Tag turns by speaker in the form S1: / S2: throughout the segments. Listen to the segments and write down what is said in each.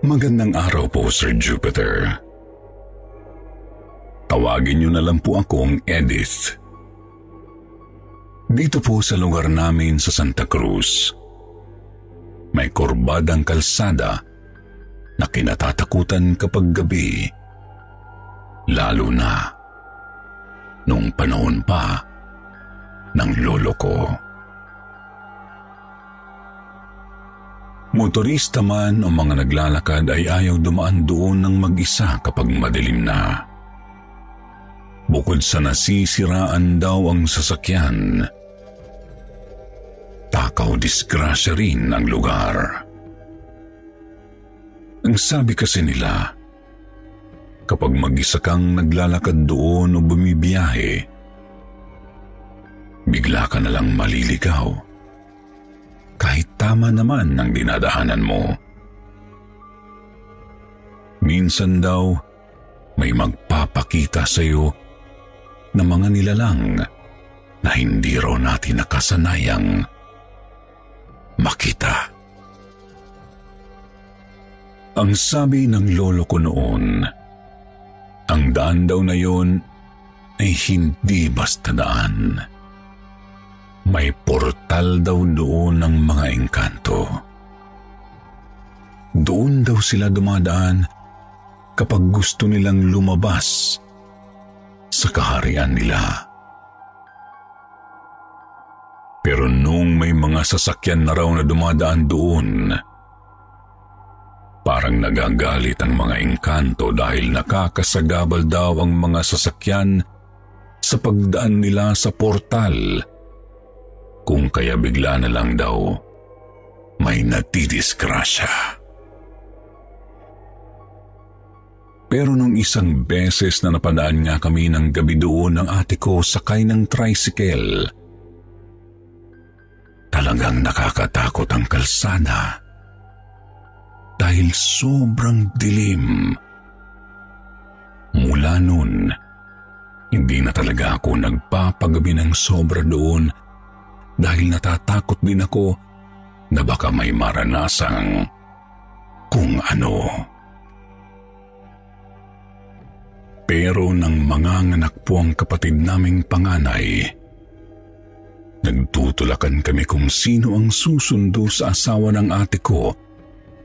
S1: Magandang araw po, Sir Jupiter. Tawagin niyo na lang po akong Edith. Dito po sa lugar namin sa Santa Cruz, may kurbadang kalsada na kinatatakutan kapag gabi. Lalo na nung panahon pa ng lolo ko. Motorista man o mga naglalakad ay ayaw dumaan doon ng mag-isa kapag madilim na. Bukod sa nasisiraan daw ang sasakyan, takaw disgrasya rin ang lugar. Ang sabi kasi nila, kapag mag-isa kang naglalakad doon o bumibiyahe, bigla ka na lang maliligaw kahit tama naman ang dinadaanan mo. Minsan daw, may magpapakita sa iyo na mga nilalang na hindi raw natin nakasanayang makita. Ang sabi ng lolo ko noon, ang daan daw na yon ay hindi basta daan. May portal daw doon ng mga engkanto. Doon daw sila dumadaan kapag gusto nilang lumabas sa kaharian nila. Pero nung may mga sasakyan na raw na dumadaan doon, parang nagagalit ang mga engkanto dahil nakakasagabal daw ang mga sasakyan sa pagdaan nila sa portal kung kaya bigla na lang daw may natidiskrasya. Pero nung isang beses na napadaan nga kami ng gabi doon ng ate ko sakay ng tricycle, talagang nakakatakot ang kalsada dahil sobrang dilim. Mula noon, hindi na talaga ako nagpapagabi ng sobra doon dahil natatakot din ako na baka may maranasang kung ano. Pero nang manganganak po ang kapatid naming panganay, nagtutulakan kami kung sino ang susundo sa asawa ng ate ko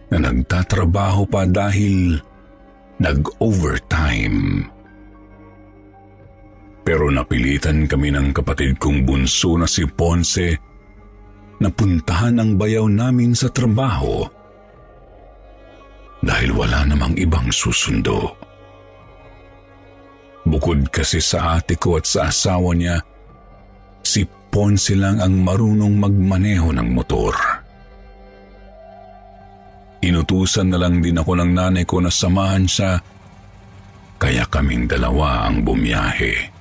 S1: na nagtatrabaho pa dahil nag-overtime. Pero napilitan kami ng kapatid kong bunso na si Ponce na puntahan ang bayaw namin sa trabaho dahil wala namang ibang susundo. Bukod kasi sa ate ko at sa asawa niya, si Ponce lang ang marunong magmaneho ng motor. Inutusan na lang din ako ng nanay ko na samahan siya, kaya kaming dalawa ang bumiyahe.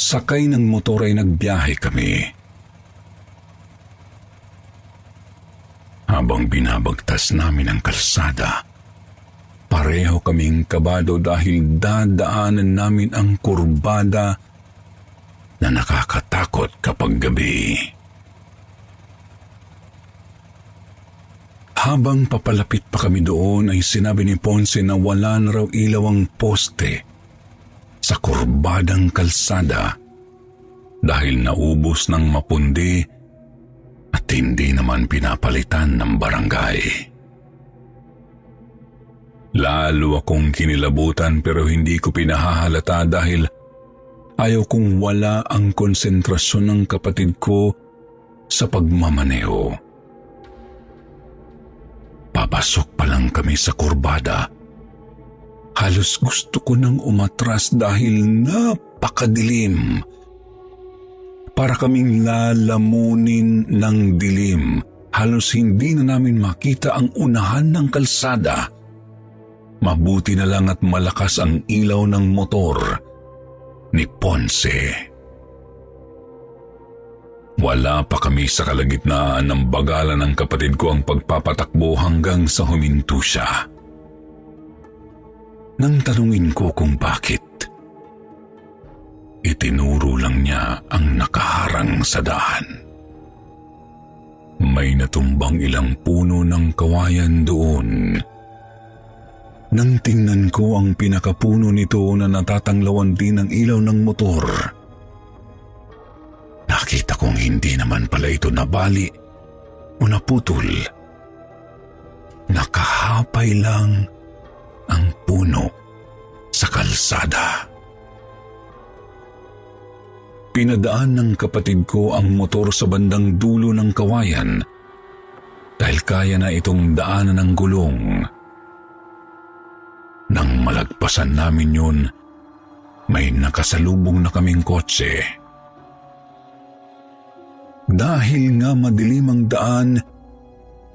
S1: Sakay ng motor ay nagbiyahe kami. Habang binabagtas namin ang kalsada, Pareho kaming kabado dahil dadaanan namin ang kurbada na nakakatakot kapag gabi. Habang papalapit pa kami doon ay sinabi ni Ponce na wala na raw ilaw ang poste sa kurbadang kalsada dahil naubos ng mapundi at hindi naman pinapalitan ng barangay. Lalo akong kinilabutan pero hindi ko pinahahalata dahil ayaw kong wala ang konsentrasyon ng kapatid ko sa pagmamaneho. Papasok pa lang kami sa kurbada. Halos gusto ko nang umatras dahil napakadilim Para kaming lalamunin ng dilim. Halos hindi na namin makita ang unahan ng kalsada. Mabuti na lang at malakas ang ilaw ng motor ni Ponce. Wala pa kami sa kalagitnaan ng bagalan ng kapatid ko ang pagpapatakbo hanggang sa huminto siya. Nang tanungin ko kung bakit, itinuro lang niya ang nakaharang sa daan. May natumbang ilang puno ng kawayan doon. Nang tingnan ko ang pinakapuno nito na natatanglawan din ng ilaw ng motor, Nakita kong hindi naman pala ito nabali o naputol. Nakahapay lang ang puno sa kalsada. Pinadaan ng kapatid ko ang motor sa bandang dulo ng kawayan dahil kaya na itong daanan ng gulong. Nang malagpasan namin yun, may nakasalubong na kaming kotse. Dahil nga madilim ang daan,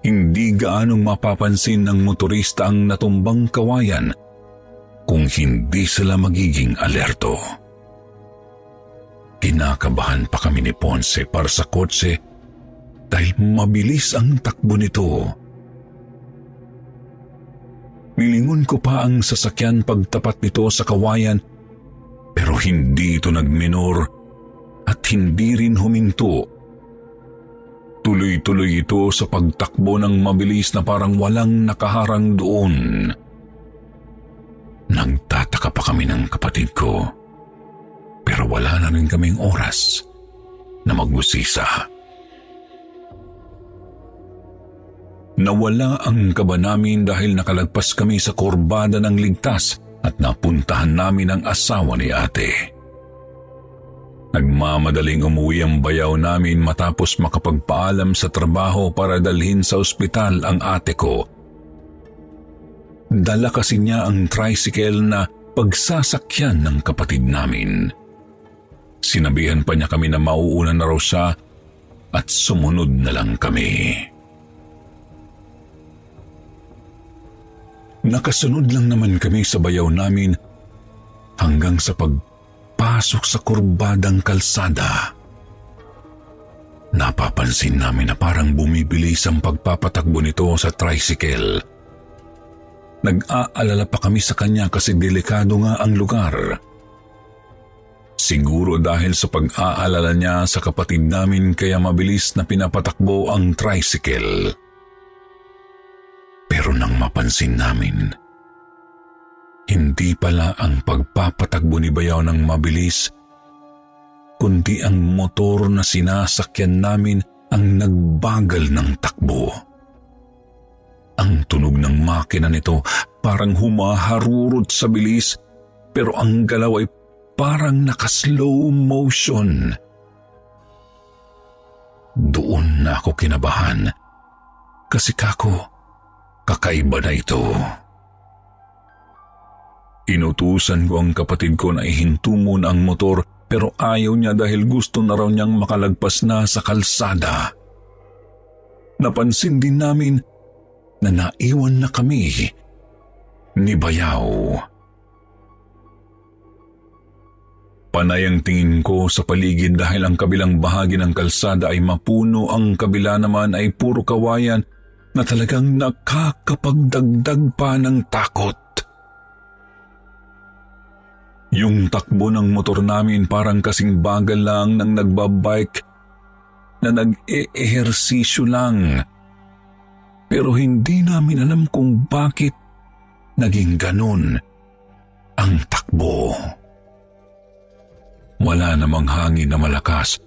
S1: hindi gaanong mapapansin ng motorista ang natumbang kawayan kung hindi sila magiging alerto. Kinakabahan pa kami ni Ponce para sa kotse dahil mabilis ang takbo nito. Nilingon ko pa ang sasakyan pagtapat nito sa kawayan pero hindi ito nagminor at hindi rin huminto Tuloy-tuloy ito sa pagtakbo ng mabilis na parang walang nakaharang doon. Nagtataka pa kami ng kapatid ko. Pero wala na rin kaming oras na magbusisa. Nawala ang kaba namin dahil nakalagpas kami sa kurbada ng ligtas at napuntahan namin ang asawa ni ate. Nagmamadaling umuwi ang bayaw namin matapos makapagpaalam sa trabaho para dalhin sa ospital ang ate ko. Dala kasi niya ang tricycle na pagsasakyan ng kapatid namin. Sinabihan pa niya kami na mauuna na raw siya at sumunod na lang kami. Nakasunod lang naman kami sa bayaw namin hanggang sa pag pagpasok sa kurbadang kalsada. Napapansin namin na parang bumibilis ang pagpapatakbo nito sa tricycle. Nag-aalala pa kami sa kanya kasi delikado nga ang lugar. Siguro dahil sa pag-aalala niya sa kapatid namin kaya mabilis na pinapatakbo ang tricycle. Pero nang mapansin namin, hindi pala ang pagpapatagbo ni Bayaw ng mabilis, kundi ang motor na sinasakyan namin ang nagbagal ng takbo. Ang tunog ng makina nito parang humaharurot sa bilis pero ang galaw ay parang naka-slow motion. Doon na ako kinabahan kasi kako kakaiba na ito. Inutusan ko ang kapatid ko na ihinto muna ang motor pero ayaw niya dahil gusto na raw niyang makalagpas na sa kalsada. Napansin din namin na naiwan na kami ni Bayaw. Panay ang tingin ko sa paligid dahil ang kabilang bahagi ng kalsada ay mapuno, ang kabila naman ay puro kawayan na talagang nakakapagdagdag pa ng takot. Yung takbo ng motor namin parang kasing bagal lang ng nagbabike na nag-e-ehersisyo lang. Pero hindi namin alam kung bakit naging ganun ang takbo. Wala namang hangin na malakas,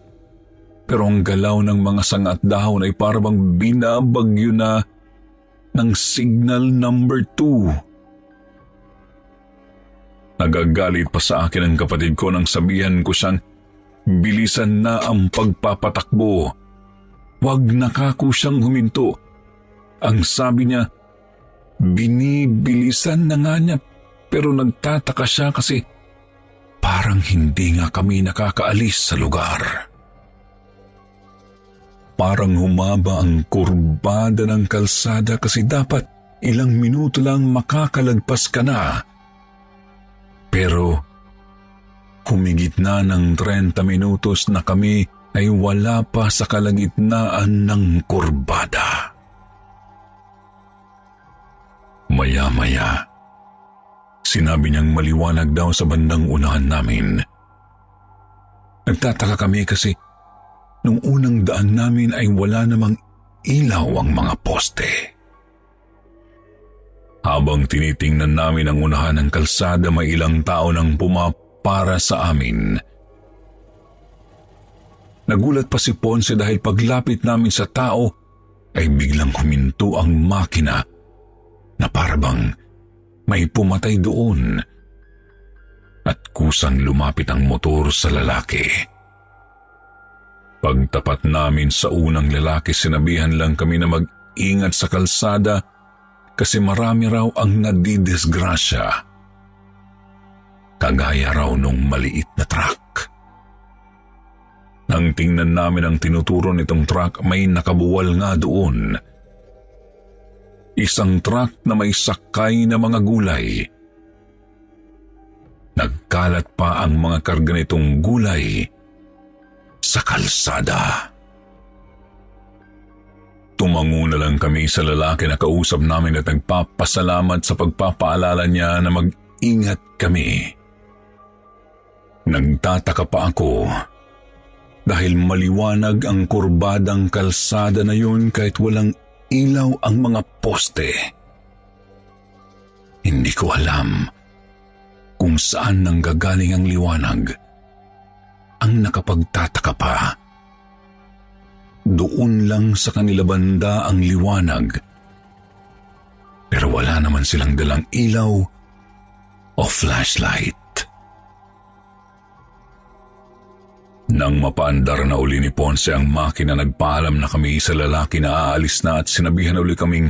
S1: pero ang galaw ng mga sanga at dahon ay parang binabagyo na ng signal number 2. Nagagalit pa sa akin ang kapatid ko nang sabihan ko siyang bilisan na ang pagpapatakbo. Huwag nakako siyang huminto. Ang sabi niya, binibilisan na nga niya pero nagtataka siya kasi parang hindi nga kami nakakaalis sa lugar. parang humaba ang kurbada ng kalsada kasi dapat ilang minuto lang makakalagpas ka na. Pero humigit na ng 30 minutos na kami ay wala pa sa kalagitnaan ng kurbada. Maya-maya, sinabi niyang maliwanag daw sa bandang unahan namin. Nagtataka kami kasi nung unang daan namin ay wala namang ilaw ang mga poste. Habang tinitingnan namin ang unahan ng kalsada, may ilang tao nang pumapara sa amin. Nagulat pa si Ponce dahil paglapit namin sa tao ay biglang huminto ang makina na parabang may pumatay doon at kusang lumapit ang motor sa lalaki. Pagtapat namin sa unang lalaki, sinabihan lang kami na mag-ingat sa kalsada kasi marami raw ang nadidisgrasya. Kagaya raw nung maliit na truck. Nang tingnan namin ang tinuturo nitong truck, may nakabuwal nga doon. Isang truck na may sakay na mga gulay. Nagkalat pa ang mga karga nitong gulay sa kalsada. Tumango na lang kami sa lalaki na kausap namin at nagpapasalamat sa pagpapaalala niya na mag-ingat kami. Nagtataka pa ako dahil maliwanag ang kurbadang kalsada na yun kahit walang ilaw ang mga poste. Hindi ko alam kung saan nanggagaling ang liwanag. Ang nakapagtataka pa, doon lang sa kanila banda ang liwanag. Pero wala naman silang dalang ilaw o flashlight. Nang mapaandar na uli ni Ponce ang makina, nagpaalam na kami sa lalaki na aalis na at sinabihan uli kaming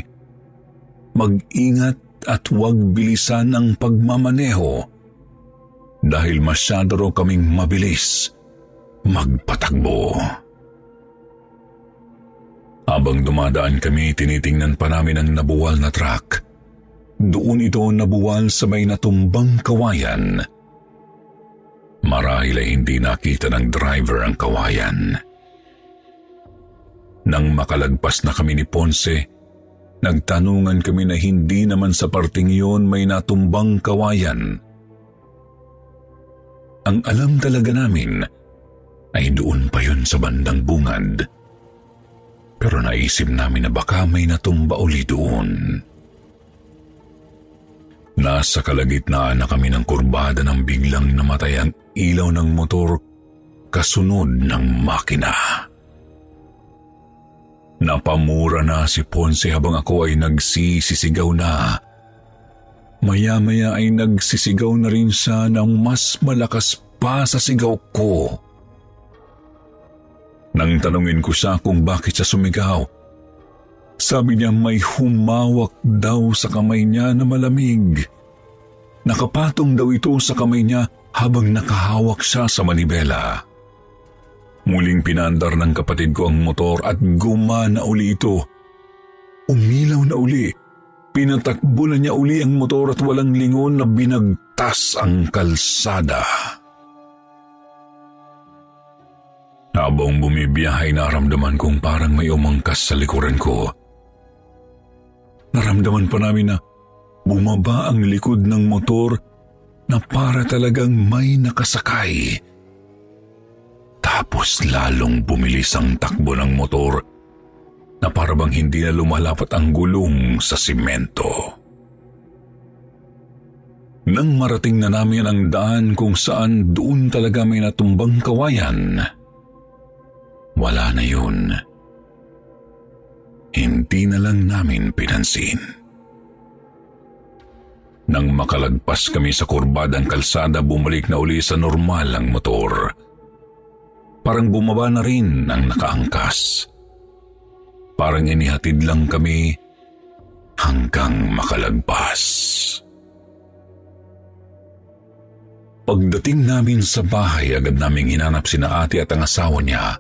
S1: mag-ingat at huwag bilisan ang pagmamaneho dahil masyado kaming mabilis magpatakbo. Habang dumadaan kami, tinitingnan pa namin ang nabuwal na truck. Doon ito nabuwal sa may natumbang kawayan. Marahil ay hindi nakita ng driver ang kawayan. Nang makalagpas na kami ni Ponce, nagtanungan kami na hindi naman sa parting iyon may natumbang kawayan. Ang alam talaga namin ay doon pa yun sa bandang bungad. Pero naisip namin na baka may natumba uli doon. Nasa kalagitnaan na kami ng kurbada nang biglang namatay ang ilaw ng motor kasunod ng makina. Napamura na si Ponce habang ako ay nagsisisigaw na. Maya-maya ay nagsisigaw na rin siya ng mas malakas pa sa sigaw ko. Nang tanungin ko siya kung bakit siya sumigaw, sabi niya may humawak daw sa kamay niya na malamig. Nakapatong daw ito sa kamay niya habang nakahawak siya sa manibela. Muling pinandar ng kapatid ko ang motor at gumana uli ito. Umilaw na uli. Pinatakbo na niya uli ang motor at walang lingon na binagtas ang kalsada. Habang bumibiyahay, naramdaman kong parang may umangkas sa likuran ko. Naramdaman pa namin na bumaba ang likod ng motor na para talagang may nakasakay. Tapos lalong bumilis ang takbo ng motor na parabang hindi na lumalapat ang gulong sa simento. Nang marating na namin ang daan kung saan doon talaga may natumbang kawayan, wala na yun. Hindi na lang namin pinansin. Nang makalagpas kami sa kurbadang kalsada, bumalik na uli sa normal ang motor. Parang bumaba na rin ang nakaangkas. Parang inihatid lang kami hanggang makalagpas. Pagdating namin sa bahay, agad naming hinanap si ate at ang asawa niya.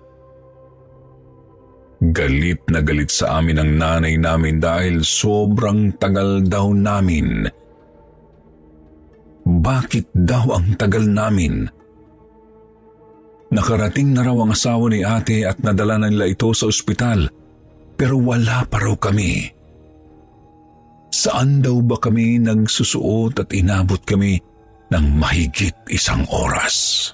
S1: Galit na galit sa amin ang nanay namin dahil sobrang tagal daw namin. Bakit daw ang tagal namin? Nakarating na raw ang asawa ni ate at nadala na nila ito sa ospital pero wala pa raw kami. Saan daw ba kami nagsusuot at inabot kami ng mahigit isang oras?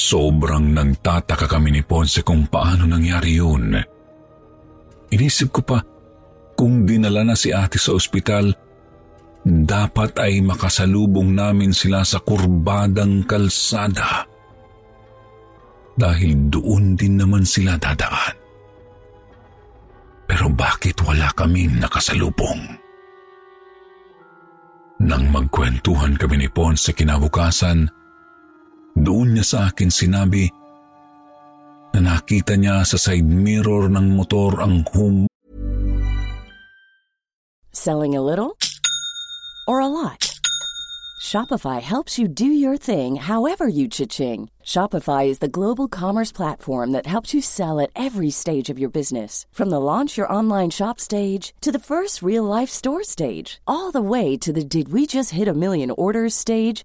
S1: Sobrang nagtataka kami ni Ponce kung paano nangyari yun. Inisip ko pa, kung dinala na si ate sa ospital, dapat ay makasalubong namin sila sa kurbadang kalsada. Dahil doon din naman sila dadaan. Pero bakit wala kaming nakasalubong? Nang magkwentuhan kami ni Ponce kinabukasan, doon niya sa akin sinabi na nakita niya sa side mirror ng motor ang hum...
S2: Selling a little or a lot? Shopify helps you do your thing however you cha-ching. Shopify is the global commerce platform that helps you sell at every stage of your business. From the launch your online shop stage to the first real life store stage, all the way to the did we just hit a million orders stage.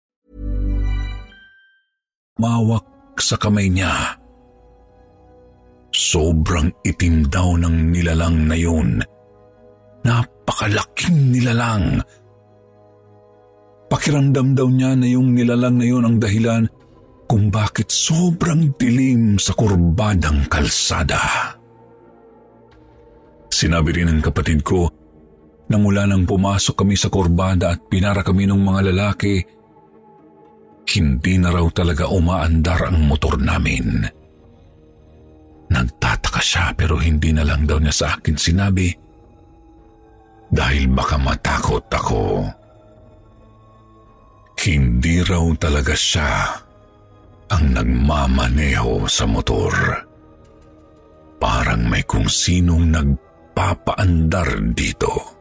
S1: Mawak sa kamay niya. Sobrang itim daw ng nilalang na yun. Napakalaking nilalang. Pakiramdam daw niya na yung nilalang na yun ang dahilan kung bakit sobrang dilim sa kurbadang kalsada. Sinabi rin ng kapatid ko na mula nang pumasok kami sa kurbada at pinara kami ng mga lalaki, hindi na raw talaga umaandar ang motor namin. Nagtataka siya pero hindi na lang daw niya sa akin sinabi dahil baka matakot ako. Hindi raw talaga siya ang nagmamaneho sa motor. Parang may kung sinong nagpapaandar dito.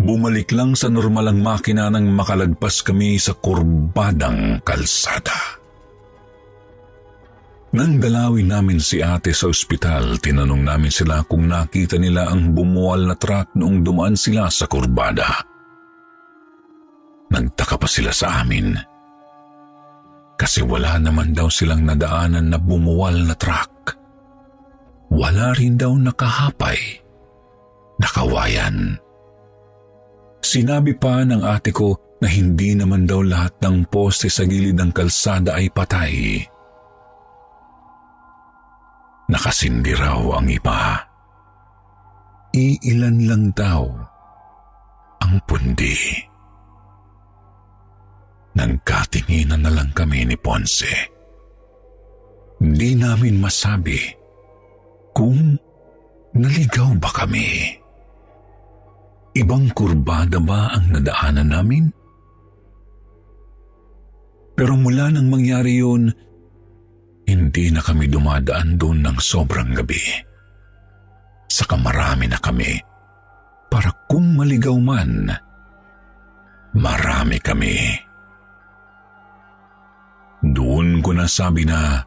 S1: Bumalik lang sa normal ang makina nang makalagpas kami sa kurbadang kalsada. Nang dalawin namin si ate sa ospital, tinanong namin sila kung nakita nila ang bumuwal na truck noong dumaan sila sa kurbada. Nagtaka pa sila sa amin. Kasi wala naman daw silang nadaanan na bumuwal na truck. Wala rin daw nakahapay. Nakawayan. Sinabi pa ng ate ko na hindi naman daw lahat ng poste sa gilid ng kalsada ay patay. Nakasindi raw ang iba. Iilan lang daw ang pundi. Nagkatinginan na lang kami ni Ponce. Di namin masabi kung naligaw ba kami. Ibang kurbada ba ang nadaanan namin? Pero mula nang mangyari yun, hindi na kami dumadaan doon ng sobrang gabi. Saka marami na kami para kung maligaw man, marami kami. Doon ko nasabi na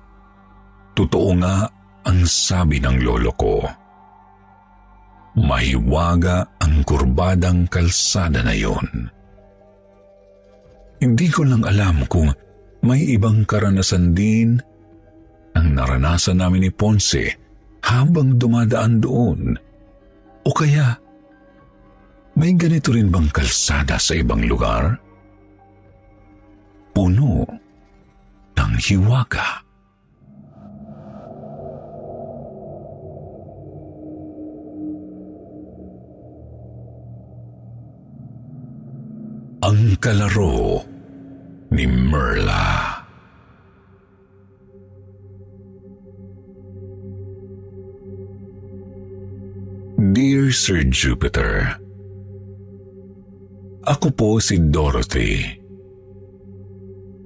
S1: totoo nga ang sabi ng lolo ko. Mahiwaga ang kurbadang kalsada na yon. Hindi ko lang alam kung may ibang karanasan din ang naranasan namin ni Ponce habang dumadaan doon. O kaya, May ganito rin bang kalsada sa ibang lugar? Puno ng hiwaga. Kalaro ni Merla. Dear Sir Jupiter, Ako po si Dorothy.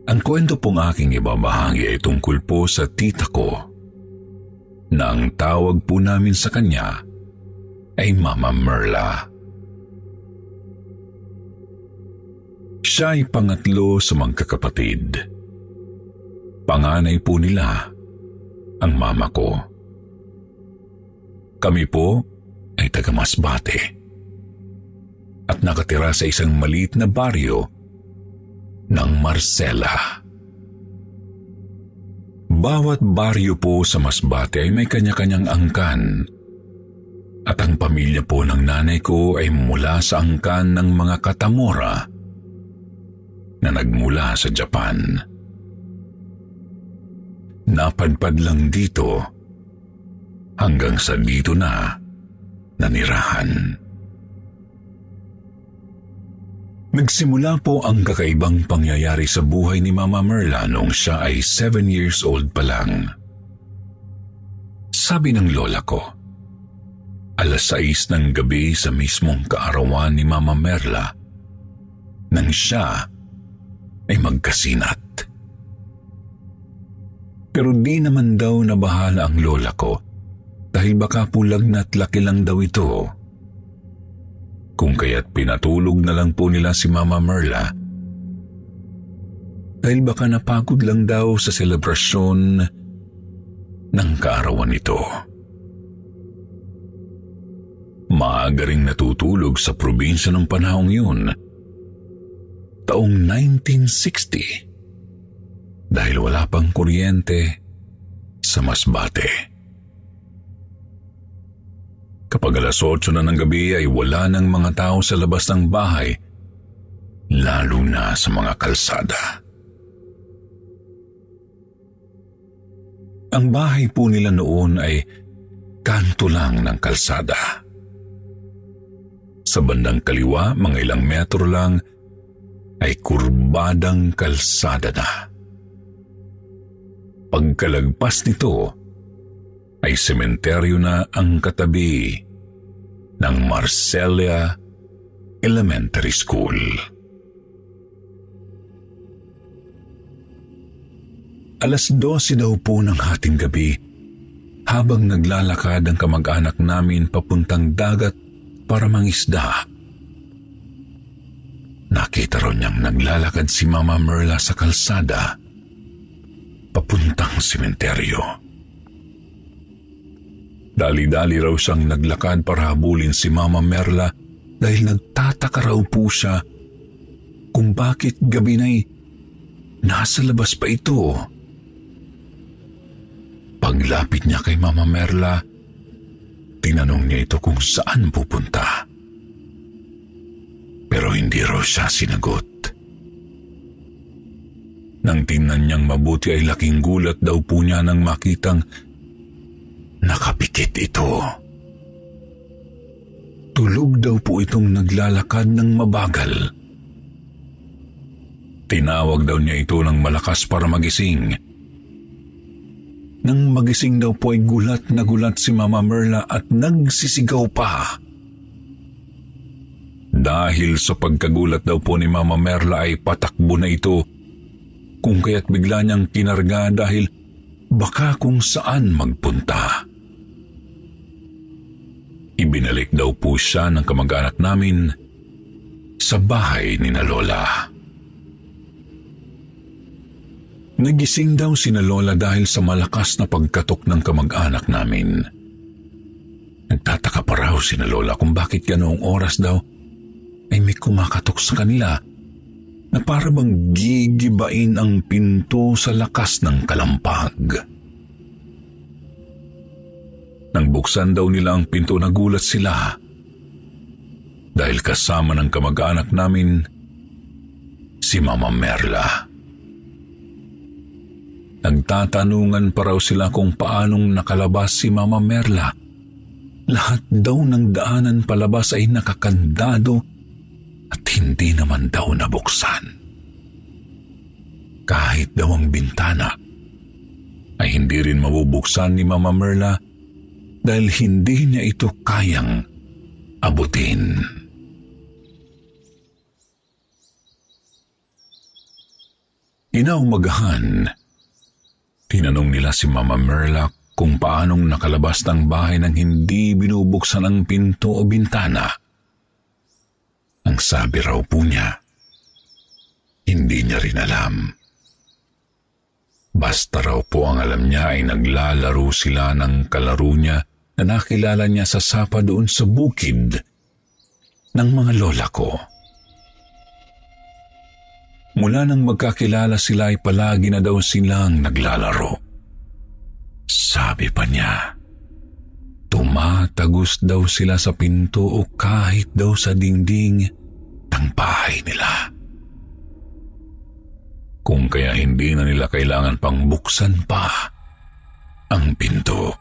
S1: Ang kwento pong aking ibabahagi ay tungkol po sa tita ko na ang tawag po namin sa kanya ay Mama Merla. Siya ay pangatlo sa magkakapatid. Panganay po nila ang mama ko. Kami po ay taga Masbate at nakatira sa isang maliit na baryo ng Marcela. Bawat baryo po sa Masbate ay may kanya-kanyang angkan at ang pamilya po ng nanay ko ay mula sa angkan ng mga katamora na nagmula sa Japan. Napadpad lang dito hanggang sa dito na nanirahan. Nagsimula po ang kakaibang pangyayari sa buhay ni Mama Merla noong siya ay 7 years old pa lang. Sabi ng lola ko, alas 6 ng gabi sa mismong kaarawan ni Mama Merla nang siya ay magkasinat. Pero di naman daw nabahala ang lola ko dahil baka pulag na't laki lang daw ito. Kung kaya't pinatulog na lang po nila si Mama Merla dahil baka napagod lang daw sa selebrasyon ng kaarawan nito. Maaga ring natutulog sa probinsya ng panahong yun taong 1960 dahil wala pang kuryente sa Masbate. Kapag alas 8 na ng gabi ay wala ng mga tao sa labas ng bahay, lalo na sa mga kalsada. Ang bahay po nila noon ay kanto lang ng kalsada. Sa bandang kaliwa, mga ilang metro lang, ay kurbadang kalsada na. Pagkalagpas nito, ay sementeryo na ang katabi ng Marcelia Elementary School. Alas 12 daw po ng hating gabi habang naglalakad ang kamag-anak namin papuntang dagat para mangisda. Nakita raw niyang naglalakad si Mama Merla sa kalsada papuntang simenteryo. Dali-dali raw siyang naglakad para habulin si Mama Merla dahil nagtataka raw po siya kung bakit gabi na'y nasa labas pa ito. Paglapit niya kay Mama Merla, tinanong niya ito kung saan pupunta. Hindi raw siya sinagot. Nang tingnan niyang mabuti ay laking gulat daw po niya nang makitang nakapikit ito. Tulog daw po itong naglalakad ng mabagal. Tinawag daw niya ito ng malakas para magising. Nang magising daw po ay gulat na gulat si Mama Merla at nagsisigaw pa. Dahil sa pagkagulat daw po ni Mama Merla ay patakbo na ito kung kaya't bigla niyang kinarga dahil baka kung saan magpunta. Ibinalik daw po siya ng kamag-anak namin sa bahay ni na Lola. Nagising daw si na Lola dahil sa malakas na pagkatok ng kamag-anak namin. Nagtataka pa raw si na Lola kung bakit ganoong oras daw ay may kumakatok sa kanila na para bang gigibain ang pinto sa lakas ng kalampag. Nang buksan daw nila ang pinto, nagulat sila dahil kasama ng kamag-anak namin si Mama Merla. Nagtatanungan pa raw sila kung paanong nakalabas si Mama Merla. Lahat daw ng daanan palabas ay nakakandado at hindi naman daw nabuksan. Kahit daw ang bintana ay hindi rin mabubuksan ni Mama Merla dahil hindi niya ito kayang abutin. Inaumagahan, tinanong nila si Mama Merla kung paanong nakalabas ng bahay nang hindi binubuksan ang pinto o bintana. Ang sabi raw po niya, hindi niya rin alam. Basta raw po ang alam niya ay naglalaro sila ng kalaro niya na nakilala niya sa sapa doon sa bukid ng mga lola ko. Mula nang magkakilala sila ay palagi na daw silang naglalaro. Sabi pa niya, tumatagos daw sila sa pinto o kahit daw sa dingding ng bahay nila. Kung kaya hindi na nila kailangan pang buksan pa ang pinto.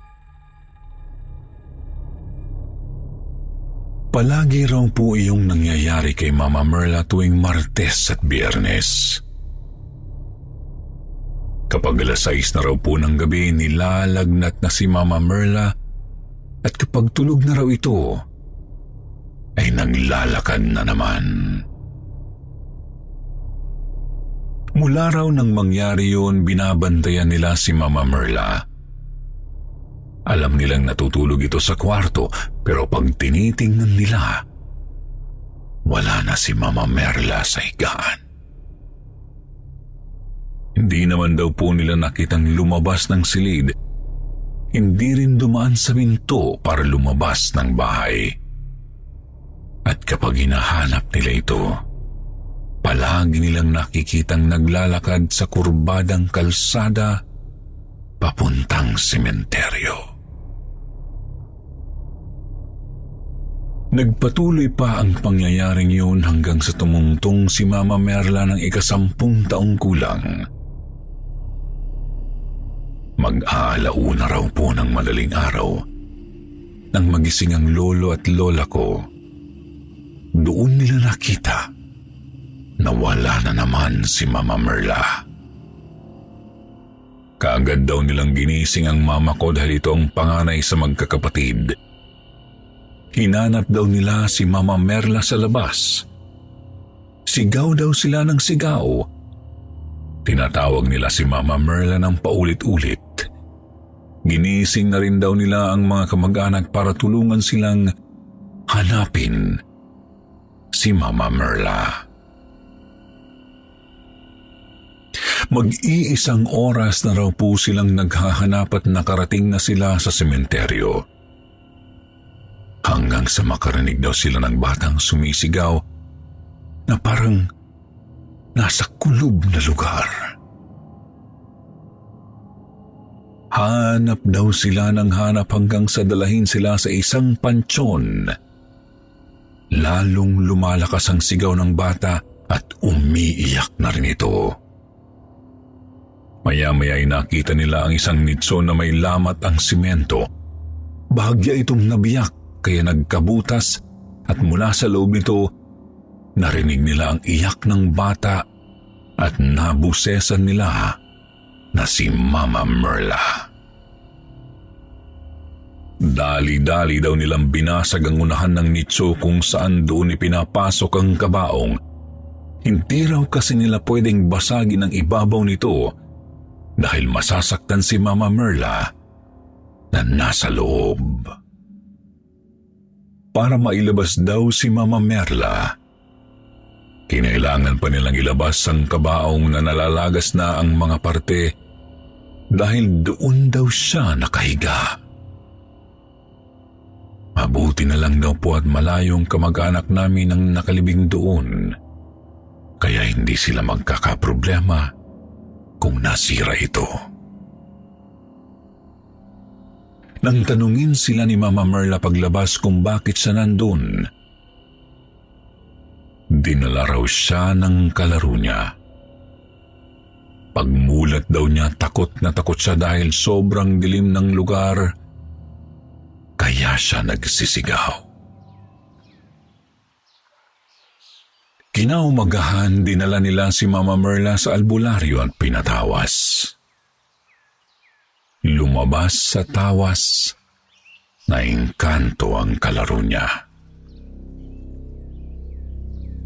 S1: Palagi raw po iyong nangyayari kay Mama Merla tuwing Martes at Biyernes. Kapag alas 6 na raw po ng gabi, nilalagnat na si Mama Merla at kapag tulog na raw ito, ay naglalakad na naman. Mula raw nang mangyari yun, binabantayan nila si Mama Merla. Alam nilang natutulog ito sa kwarto pero pag tinitingnan nila, wala na si Mama Merla sa higaan. Hindi naman daw po nila nakitang lumabas ng silid. Hindi rin dumaan sa minto para lumabas ng bahay. At kapag hinahanap nila ito, palagi nilang nakikitang naglalakad sa kurbadang kalsada papuntang sementeryo. Nagpatuloy pa ang pangyayaring yun hanggang sa tumungtong si Mama Merla ng ikasampung taong kulang. Mag-aalauna raw po ng madaling araw nang magising ang lolo at lola ko. Doon nila nakita na wala na naman si Mama Merla. Kaagad daw nilang ginising ang mama ko dahil ito ang panganay sa magkakapatid. Hinanap daw nila si Mama Merla sa labas. Sigaw daw sila ng sigaw. Tinatawag nila si Mama Merla ng paulit-ulit. Ginising na rin daw nila ang mga kamag-anak para tulungan silang hanapin si Mama Merla. Mag-iisang oras na raw po silang naghahanap at nakarating na sila sa sementeryo hanggang sa makarinig daw sila ng batang sumisigaw na parang nasa kulob na lugar. Hanap daw sila ng hanap hanggang sa dalahin sila sa isang pansyon. Lalong lumalakas ang sigaw ng bata at umiiyak na rin ito. Maya-maya ay nakita nila ang isang nitso na may lamat ang simento. Bahagya itong nabiyak kaya nagkabutas at mula sa loob nito, narinig nila ang iyak ng bata at nabusesan nila na si Mama Merla. Dali-dali daw nilang binasag ang unahan ng nitso kung saan doon ipinapasok ang kabaong. Hindi raw kasi nila pwedeng basagin ang ibabaw nito dahil masasaktan si Mama Merla na nasa loob para mailabas daw si Mama Merla. Kinailangan pa nilang ilabas ang kabaong na nalalagas na ang mga parte dahil doon daw siya nakahiga. Mabuti na lang daw po at malayong kamag-anak namin ang nakalibing doon. Kaya hindi sila magkakaproblema kung nasira ito. Nang tanungin sila ni Mama Merla paglabas kung bakit siya nandun, dinala raw siya ng kalaro niya. Pagmulat daw niya, takot na takot siya dahil sobrang dilim ng lugar, kaya siya nagsisigaw. Kinaumagahan, dinala nila si Mama Merla sa albularyo at pinatawas. Lumabas sa tawas na engkanto ang kalaro niya.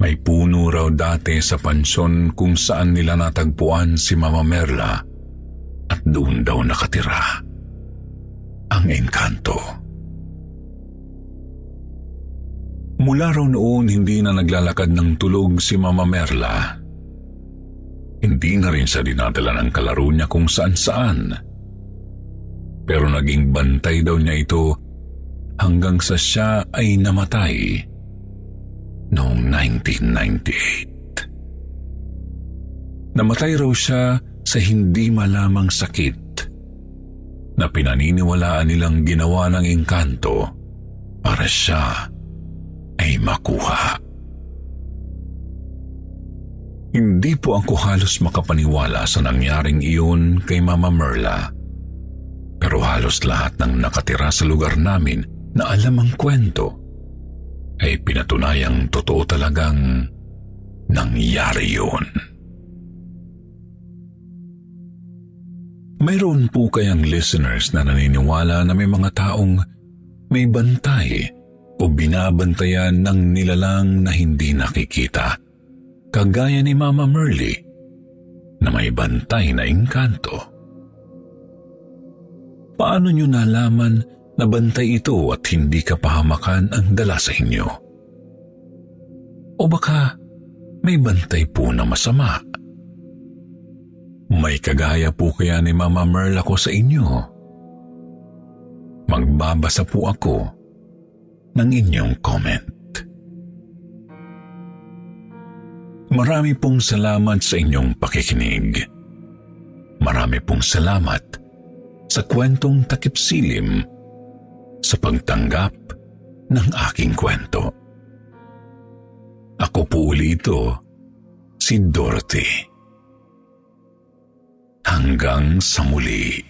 S1: May puno raw dati sa pansyon kung saan nila natagpuan si Mama Merla at doon daw nakatira ang engkanto. Mula raw noon hindi na naglalakad ng tulog si Mama Merla. Hindi na rin siya dinadala ng kalaro niya kung saan-saan. Pero naging bantay daw niya ito hanggang sa siya ay namatay noong 1998. Namatay raw siya sa hindi malamang sakit na pinaniniwalaan nilang ginawa ng engkanto para siya ay makuha. Hindi po ako halos makapaniwala sa nangyaring iyon kay Mama Merla. Pero halos lahat ng nakatira sa lugar namin na alam ang kwento ay pinatunayang totoo talagang nangyari yun. Mayroon po kayang listeners na naniniwala na may mga taong may bantay o binabantayan ng nilalang na hindi nakikita, kagaya ni Mama Merly na may bantay na engkanto. Paano nyo nalaman na bantay ito at hindi kapahamakan ang dala sa inyo? O baka may bantay po na masama? May kagaya po kaya ni Mama Merla ko sa inyo? Magbabasa po ako ng inyong comment. Marami pong salamat sa inyong pakikinig. Marami pong salamat sa kwentong takipsilim sa pagtanggap ng aking kwento. Ako po uli ito, si Dorothy. Hanggang sa muli.